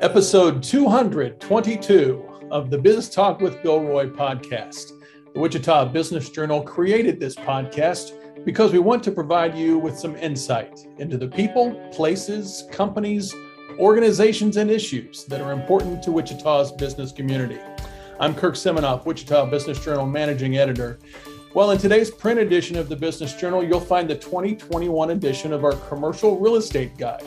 Episode 222 of the Biz Talk with Bill Roy podcast. The Wichita Business Journal created this podcast because we want to provide you with some insight into the people, places, companies, organizations, and issues that are important to Wichita's business community. I'm Kirk Seminoff, Wichita Business Journal Managing Editor. Well, in today's print edition of the Business Journal, you'll find the 2021 edition of our Commercial Real Estate Guide.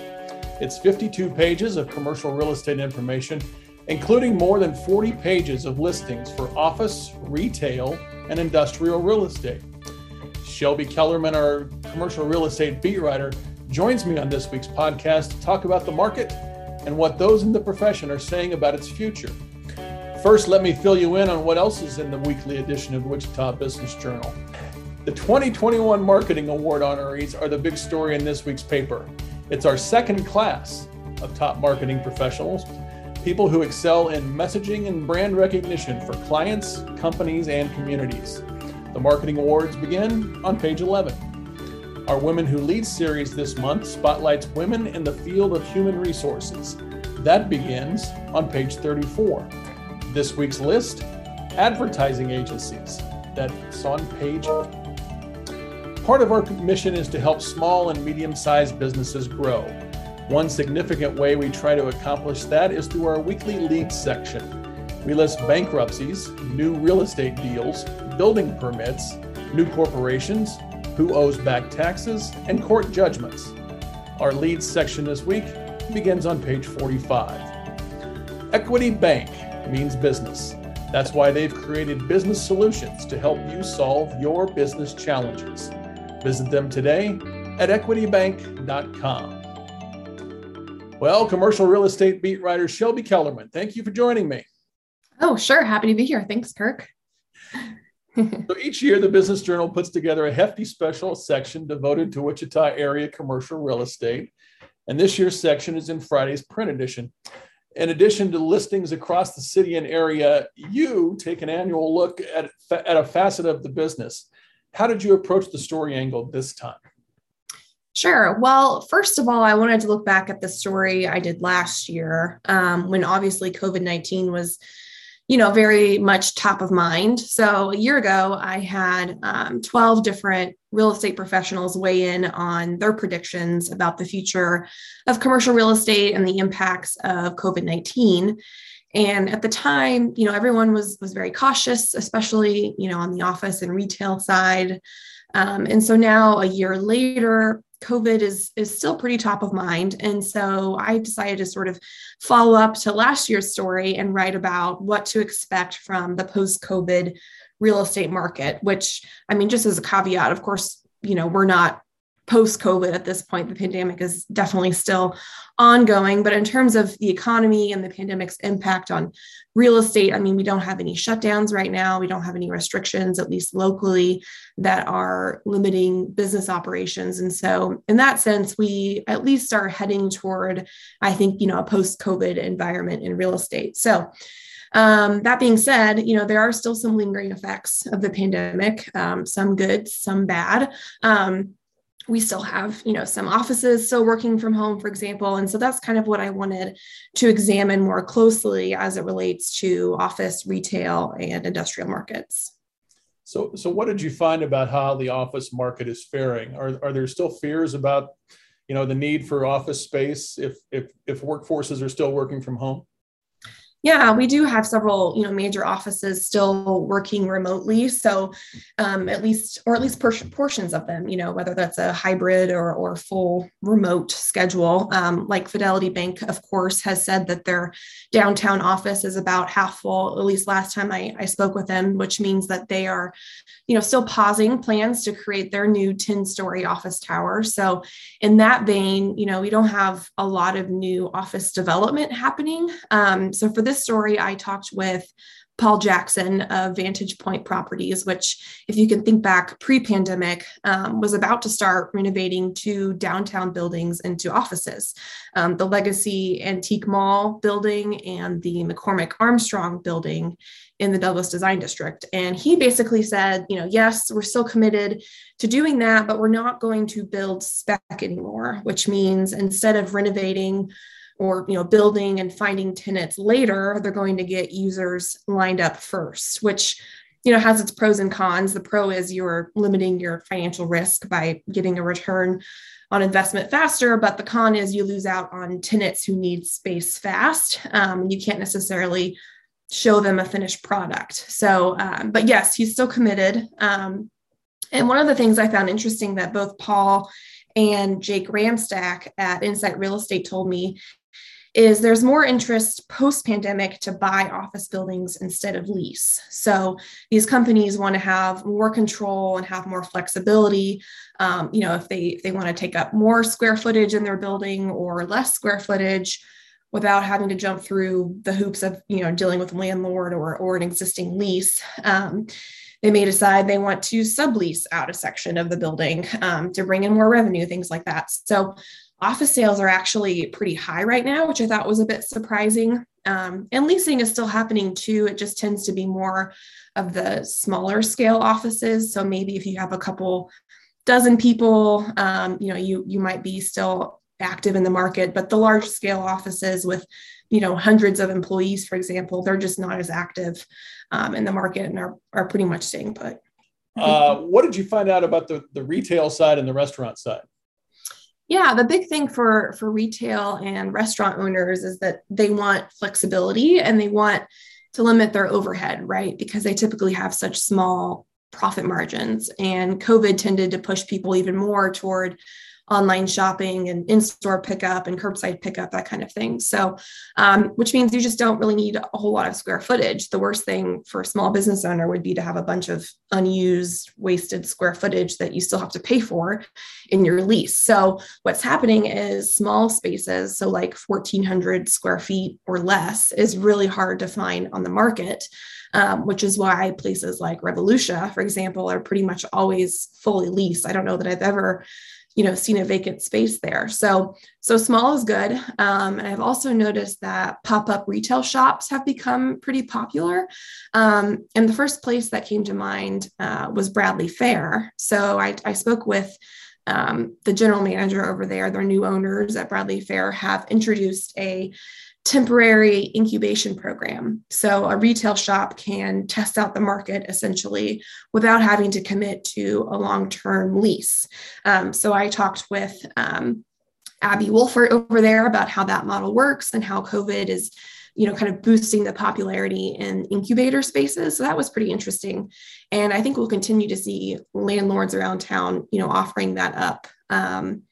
It's 52 pages of commercial real estate information, including more than 40 pages of listings for office, retail, and industrial real estate. Shelby Kellerman, our commercial real estate beat writer, joins me on this week's podcast to talk about the market and what those in the profession are saying about its future. First, let me fill you in on what else is in the weekly edition of the Wichita Business Journal. The 2021 Marketing Award honorees are the big story in this week's paper. It's our second class of top marketing professionals, people who excel in messaging and brand recognition for clients, companies, and communities. The marketing awards begin on page 11. Our Women Who Lead series this month spotlights women in the field of human resources. That begins on page 34. This week's list advertising agencies. That's on page Part of our mission is to help small and medium sized businesses grow. One significant way we try to accomplish that is through our weekly leads section. We list bankruptcies, new real estate deals, building permits, new corporations, who owes back taxes, and court judgments. Our leads section this week begins on page 45. Equity Bank means business. That's why they've created business solutions to help you solve your business challenges. Visit them today at equitybank.com. Well, commercial real estate beat writer Shelby Kellerman, thank you for joining me. Oh, sure. Happy to be here. Thanks, Kirk. so each year, the Business Journal puts together a hefty special section devoted to Wichita area commercial real estate. And this year's section is in Friday's print edition. In addition to listings across the city and area, you take an annual look at, at a facet of the business. How did you approach the story angle this time? Sure. Well, first of all, I wanted to look back at the story I did last year um, when obviously COVID 19 was, you know, very much top of mind. So a year ago, I had um, 12 different real estate professionals weigh in on their predictions about the future of commercial real estate and the impacts of COVID 19 and at the time you know everyone was was very cautious especially you know on the office and retail side um, and so now a year later covid is is still pretty top of mind. And so i decided to sort of follow up to last year's story and write about what to expect from the post covid real estate market which i mean just as a caveat of course you know we're not post COVID at this point. The pandemic is definitely still ongoing. But in terms of the economy and the pandemic's impact on real estate, I mean, we don't have any shutdowns right now. We don't have any restrictions, at least locally, that are limiting business operations. And so, in that sense, we at least are heading toward, I think, you know, a post COVID environment in real estate. So, um, that being said, you know, there are still some lingering effects of the pandemic, um, some good, some bad. Um, we still have you know some offices still working from home for example. And so that's kind of what i wanted to examine more closely as it relates to office retail and industrial markets. So so what did you find about how the office market is faring? Are, are there still fears about you know the need for office space if if if workforces are still working from home yeah, we do have several, you know, major offices still working remotely. So, um, at least, or at least por- portions of them, you know, whether that's a hybrid or or full remote schedule. Um, like Fidelity Bank, of course, has said that their downtown office is about half full. At least last time I, I spoke with them, which means that they are, you know, still pausing plans to create their new ten-story office tower. So, in that vein, you know, we don't have a lot of new office development happening. Um, so for this this story, I talked with Paul Jackson of Vantage Point Properties, which, if you can think back pre pandemic, um, was about to start renovating two downtown buildings into offices um, the Legacy Antique Mall building and the McCormick Armstrong building in the Douglas Design District. And he basically said, you know, yes, we're still committed to doing that, but we're not going to build spec anymore, which means instead of renovating, or you know building and finding tenants later they're going to get users lined up first which you know has its pros and cons. The pro is you're limiting your financial risk by getting a return on investment faster but the con is you lose out on tenants who need space fast. Um, you can't necessarily show them a finished product. So um, but yes he's still committed. Um, and one of the things i found interesting that both paul and Jake Ramstack at Insight Real Estate told me is there's more interest post pandemic to buy office buildings instead of lease. So these companies want to have more control and have more flexibility. Um, you know, if they if they want to take up more square footage in their building or less square footage without having to jump through the hoops of you know dealing with a landlord or or an existing lease. Um, they may decide they want to sublease out a section of the building um, to bring in more revenue, things like that. So office sales are actually pretty high right now, which I thought was a bit surprising. Um, and leasing is still happening too. It just tends to be more of the smaller scale offices. So maybe if you have a couple dozen people, um, you know, you you might be still active in the market. But the large scale offices with you know hundreds of employees, for example, they're just not as active um, in the market and are are pretty much staying put. Uh, what did you find out about the, the retail side and the restaurant side? Yeah, the big thing for for retail and restaurant owners is that they want flexibility and they want to limit their overhead, right? Because they typically have such small profit margins and COVID tended to push people even more toward online shopping and in-store pickup and curbside pickup, that kind of thing. So, um, which means you just don't really need a whole lot of square footage. The worst thing for a small business owner would be to have a bunch of unused, wasted square footage that you still have to pay for in your lease. So, what's happening is small spaces, so like 1,400 square feet or less, is really hard to find on the market. Um, which is why places like Revolutsia, for example, are pretty much always fully leased. I don't know that I've ever you know seen a vacant space there. So so small is good. Um, and i've also noticed that pop-up retail shops have become pretty popular. Um, and the first place that came to mind uh, was bradley fair. So i, I spoke with um, the general manager over there. Their new owners at bradley fair have introduced a temporary incubation program. So a retail shop can test out the market essentially without having to commit to a long term lease. Um, so I talked with um, Abby Wolfert over there about how that model works and how COVID is you know kind of boosting the popularity in incubator spaces so that was pretty interesting and i think we'll continue to see landlords around town you know offering that up um,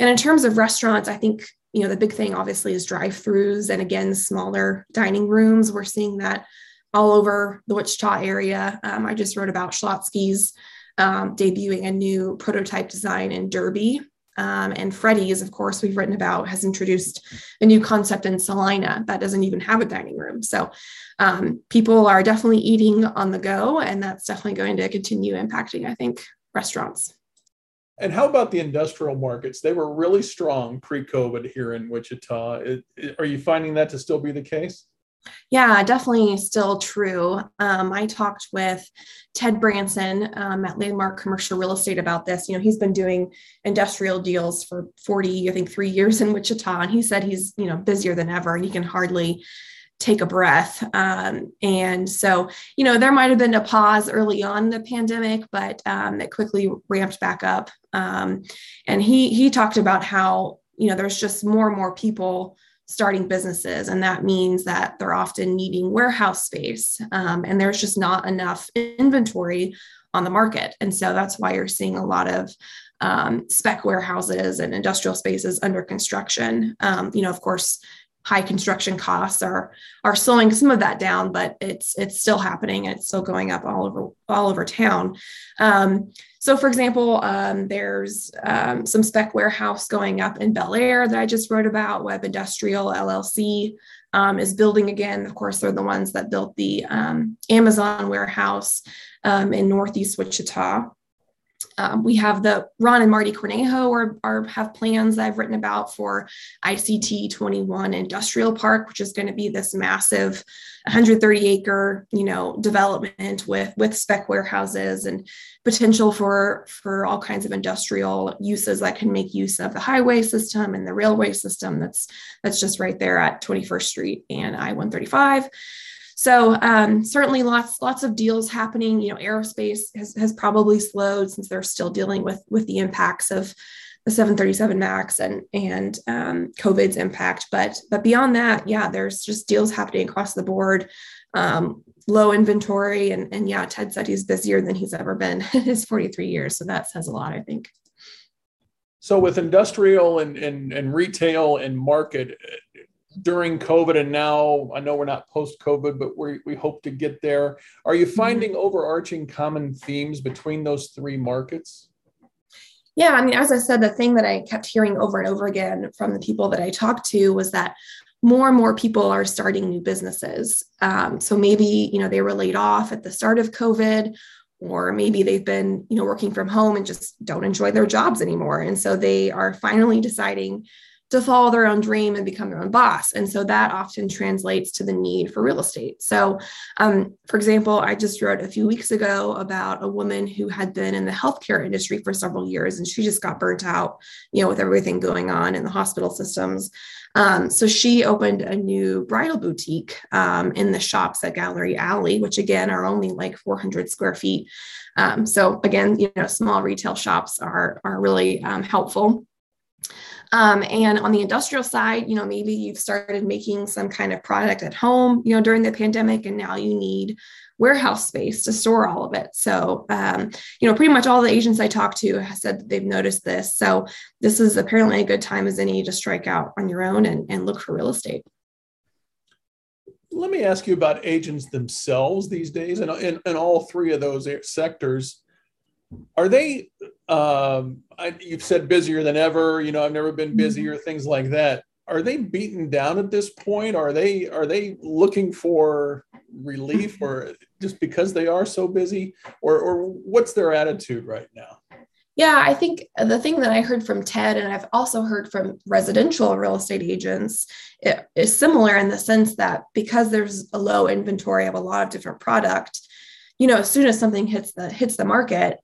and in terms of restaurants i think you know, the big thing obviously is drive throughs and again, smaller dining rooms. We're seeing that all over the Wichita area. Um, I just wrote about Schlotzsky's um, debuting a new prototype design in Derby. Um, and Freddy's, of course, we've written about, has introduced a new concept in Salina that doesn't even have a dining room. So um, people are definitely eating on the go, and that's definitely going to continue impacting, I think, restaurants. And how about the industrial markets? They were really strong pre-COVID here in Wichita. It, it, are you finding that to still be the case? Yeah, definitely still true. Um, I talked with Ted Branson um, at Landmark Commercial Real Estate about this. You know, he's been doing industrial deals for 40, I think, three years in Wichita, and he said he's, you know, busier than ever. And he can hardly take a breath. Um, and so, you know, there might have been a pause early on the pandemic, but um, it quickly ramped back up. Um, and he he talked about how you know there's just more and more people starting businesses, and that means that they're often needing warehouse space, um, and there's just not enough inventory on the market. And so that's why you're seeing a lot of um, spec warehouses and industrial spaces under construction. Um, you know, of course, high construction costs are are slowing some of that down, but it's it's still happening. It's still going up all over all over town. Um, so, for example, um, there's um, some spec warehouse going up in Bel Aire that I just wrote about. Web Industrial LLC um, is building again. Of course, they're the ones that built the um, Amazon warehouse um, in Northeast Wichita. Um, we have the Ron and Marty Cornejo are, are, have plans I've written about for ICT 21 Industrial Park, which is going to be this massive 130 acre, you know, development with with spec warehouses and potential for for all kinds of industrial uses that can make use of the highway system and the railway system that's that's just right there at 21st Street and I-135. So um, certainly lots lots of deals happening. You know, aerospace has, has probably slowed since they're still dealing with with the impacts of the 737 Max and and um, COVID's impact. But but beyond that, yeah, there's just deals happening across the board. Um, low inventory and and yeah, Ted said he's busier than he's ever been in his 43 years. So that says a lot, I think. So with industrial and, and, and retail and market, during COVID and now I know we're not post COVID, but we we hope to get there. Are you mm-hmm. finding overarching common themes between those three markets? Yeah, I mean, as I said, the thing that I kept hearing over and over again from the people that I talked to was that more and more people are starting new businesses. Um, so maybe you know they were laid off at the start of COVID, or maybe they've been you know working from home and just don't enjoy their jobs anymore, and so they are finally deciding to follow their own dream and become their own boss. And so that often translates to the need for real estate. So, um, for example, I just wrote a few weeks ago about a woman who had been in the healthcare industry for several years and she just got burnt out, you know, with everything going on in the hospital systems. Um, so she opened a new bridal boutique um, in the shops at Gallery Alley, which again are only like 400 square feet. Um, so again, you know, small retail shops are are really um, helpful. Um, and on the industrial side, you know, maybe you've started making some kind of product at home, you know, during the pandemic, and now you need warehouse space to store all of it. So, um, you know, pretty much all the agents I talked to have said that they've noticed this. So, this is apparently a good time as any to strike out on your own and, and look for real estate. Let me ask you about agents themselves these days, and in, in all three of those sectors are they um, I, you've said busier than ever you know i've never been mm-hmm. busier things like that. Are they beaten down at this point? Are they are they looking for relief or just because they are so busy? Or or what's their attitude right now? Yeah, I think the thing that I heard from Ted, and I've also heard from residential real estate agents, is similar in the sense that because there's a low inventory of a lot of different product, you know, as soon as something hits the hits the market,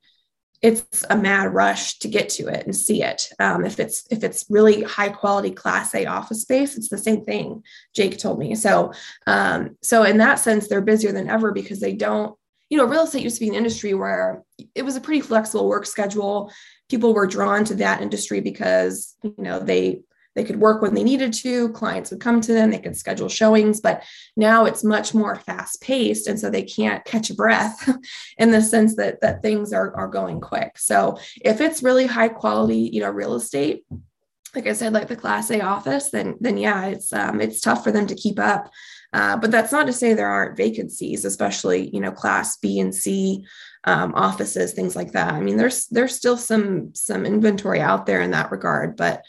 it's a mad rush to get to it and see it. Um, if it's if it's really high quality Class A office space, it's the same thing. Jake told me. So um, so in that sense, they're busier than ever because they don't. You know, real estate used to be an industry where it was a pretty flexible work schedule. People were drawn to that industry because you know they they could work when they needed to clients would come to them they could schedule showings but now it's much more fast paced and so they can't catch a breath in the sense that that things are, are going quick. So if it's really high quality you know real estate like i said like the class a office then then yeah it's um, it's tough for them to keep up. Uh, but that's not to say there aren't vacancies especially you know class b and c um, offices things like that. I mean there's there's still some some inventory out there in that regard but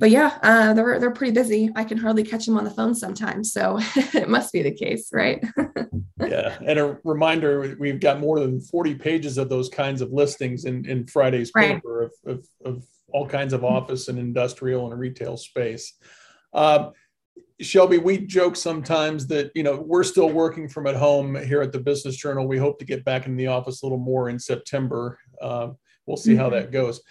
but yeah, uh, they're they're pretty busy. I can hardly catch them on the phone sometimes, so it must be the case, right? yeah, and a reminder: we've got more than forty pages of those kinds of listings in in Friday's right. paper of, of, of all kinds of office and industrial and retail space. Uh, Shelby, we joke sometimes that you know we're still working from at home here at the Business Journal. We hope to get back in the office a little more in September. Uh, we'll see mm-hmm. how that goes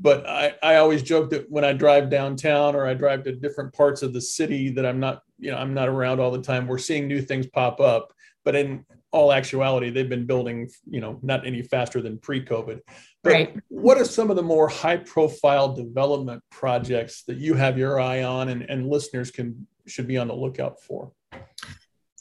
but I, I always joke that when I drive downtown or I drive to different parts of the city that I'm not, you know, I'm not around all the time. We're seeing new things pop up, but in all actuality, they've been building, you know, not any faster than pre-COVID. But right. what are some of the more high-profile development projects that you have your eye on and, and listeners can should be on the lookout for?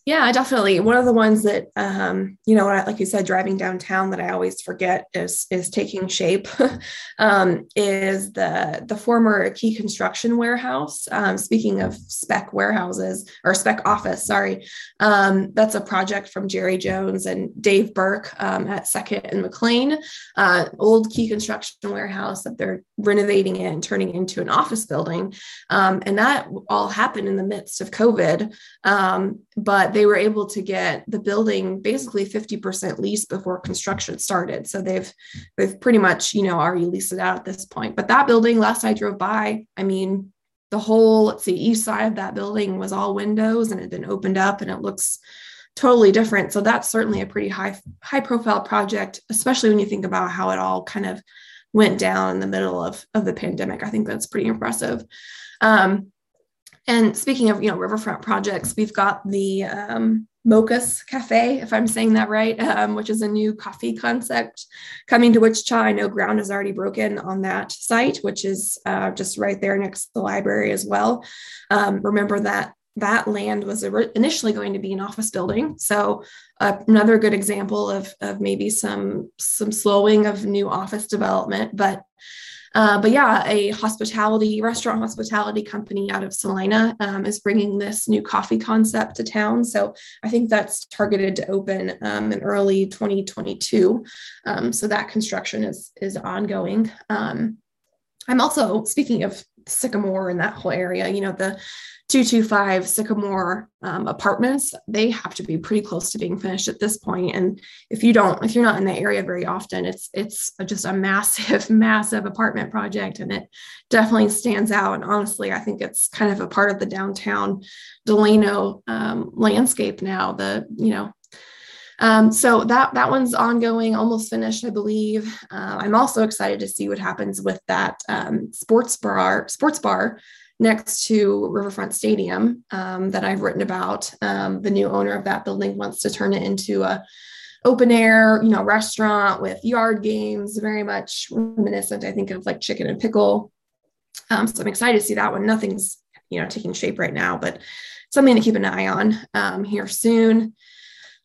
Yeah, definitely. One of the ones that, um, you know, like you said, driving downtown that I always forget is is taking shape. um, is the the former Key Construction warehouse. Um, speaking of spec warehouses or spec office, sorry, um, that's a project from Jerry Jones and Dave Burke um, at Second and McLean, uh, old Key Construction warehouse that they're renovating it and turning into an office building, um, and that all happened in the midst of COVID. but they were able to get the building basically 50% leased before construction started. So they've they've pretty much, you know, already leased it out at this point. But that building, last I drove by, I mean, the whole, let's see, east side of that building was all windows and it had been opened up and it looks totally different. So that's certainly a pretty high high profile project, especially when you think about how it all kind of went down in the middle of, of the pandemic. I think that's pretty impressive. Um, and speaking of, you know, riverfront projects, we've got the um, Cafe, if I'm saying that right, um, which is a new coffee concept coming to Wichita. I know ground is already broken on that site, which is uh, just right there next to the library as well. Um, remember that that land was initially going to be an office building. So uh, another good example of, of maybe some some slowing of new office development, but uh, but yeah, a hospitality restaurant hospitality company out of Salina um, is bringing this new coffee concept to town. So I think that's targeted to open um, in early 2022. Um, so that construction is is ongoing. Um, I'm also speaking of Sycamore and that whole area. You know the 225 Sycamore um, apartments, they have to be pretty close to being finished at this point. And if you don't, if you're not in the area very often, it's it's just a massive, massive apartment project, and it definitely stands out. And honestly, I think it's kind of a part of the downtown Delano um, landscape now. The you know um, so that that one's ongoing, almost finished, I believe. Uh, I'm also excited to see what happens with that um, sports bar sports bar next to Riverfront Stadium um, that I've written about. Um, the new owner of that building wants to turn it into a open air, you know, restaurant with yard games, very much reminiscent, I think, of like chicken and pickle. Um, so I'm excited to see that one. Nothing's, you know, taking shape right now, but something to keep an eye on um, here soon.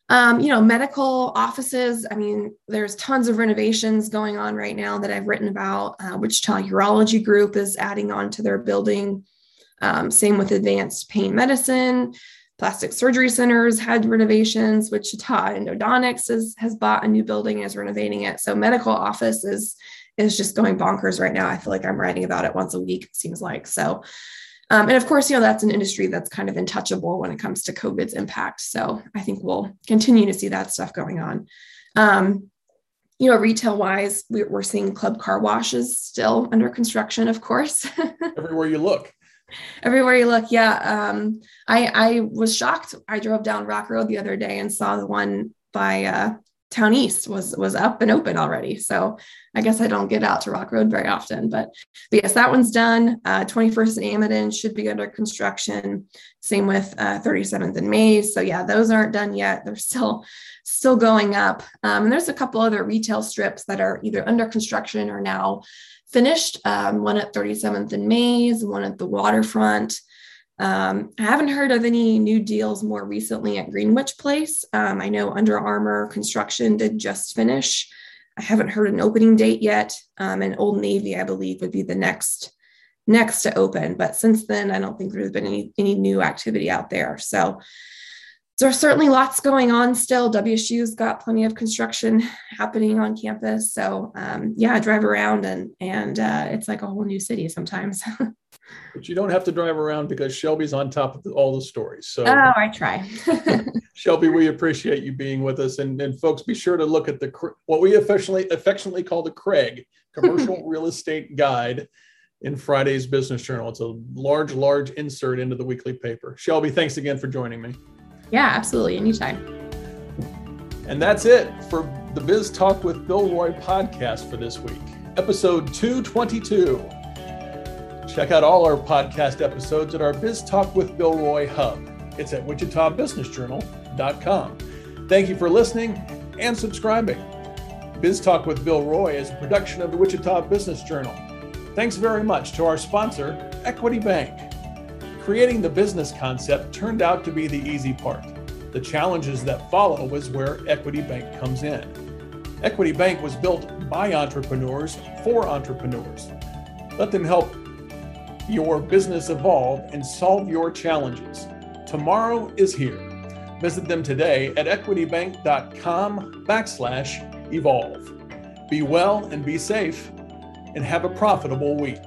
Um, you know, medical offices. I mean, there's tons of renovations going on right now that I've written about. Uh, Wichita Urology Group is adding on to their building. Um, same with advanced pain medicine. Plastic surgery centers had renovations. Wichita Endodontics has, has bought a new building and is renovating it. So medical office is is just going bonkers right now. I feel like I'm writing about it once a week, it seems like. So um, and of course, you know, that's an industry that's kind of untouchable when it comes to COVID's impact. So I think we'll continue to see that stuff going on. Um, you know, retail wise, we're seeing club car washes still under construction, of course. Everywhere you look. Everywhere you look, yeah. Um, I I was shocked. I drove down Rock Road the other day and saw the one by uh, Town East was was up and open already. So I guess I don't get out to Rock Road very often, but, but yes, that one's done. Uh, 21st and Amidon should be under construction. Same with uh, 37th and Maize. So yeah, those aren't done yet. They're still still going up. Um, and there's a couple other retail strips that are either under construction or now finished. Um, one at 37th and Maize, one at the waterfront. Um, I haven't heard of any new deals more recently at Greenwich Place. Um, I know Under Armour construction did just finish. I haven't heard an opening date yet. Um, and Old Navy, I believe, would be the next next to open. But since then, I don't think there's been any any new activity out there. So there's certainly lots going on still. WSU's got plenty of construction happening on campus. So um, yeah, I drive around and and uh, it's like a whole new city sometimes. but you don't have to drive around because Shelby's on top of all the stories. So oh, I try. Shelby, we appreciate you being with us, and, and folks, be sure to look at the what we officially affectionately call the Craig Commercial Real Estate Guide in Friday's Business Journal. It's a large, large insert into the weekly paper. Shelby, thanks again for joining me. Yeah, absolutely, anytime. And that's it for the Biz Talk with Bill Roy podcast for this week, episode 222. Check out all our podcast episodes at our Biz Talk with Bill Roy hub. It's at wichitabusinessjournal.com. Thank you for listening and subscribing. Biz Talk with Bill Roy is a production of the Wichita Business Journal. Thanks very much to our sponsor, Equity Bank. Creating the business concept turned out to be the easy part. The challenges that follow is where Equity Bank comes in. Equity Bank was built by entrepreneurs for entrepreneurs. Let them help your business evolve and solve your challenges. Tomorrow is here. Visit them today at equitybank.com backslash evolve. Be well and be safe, and have a profitable week.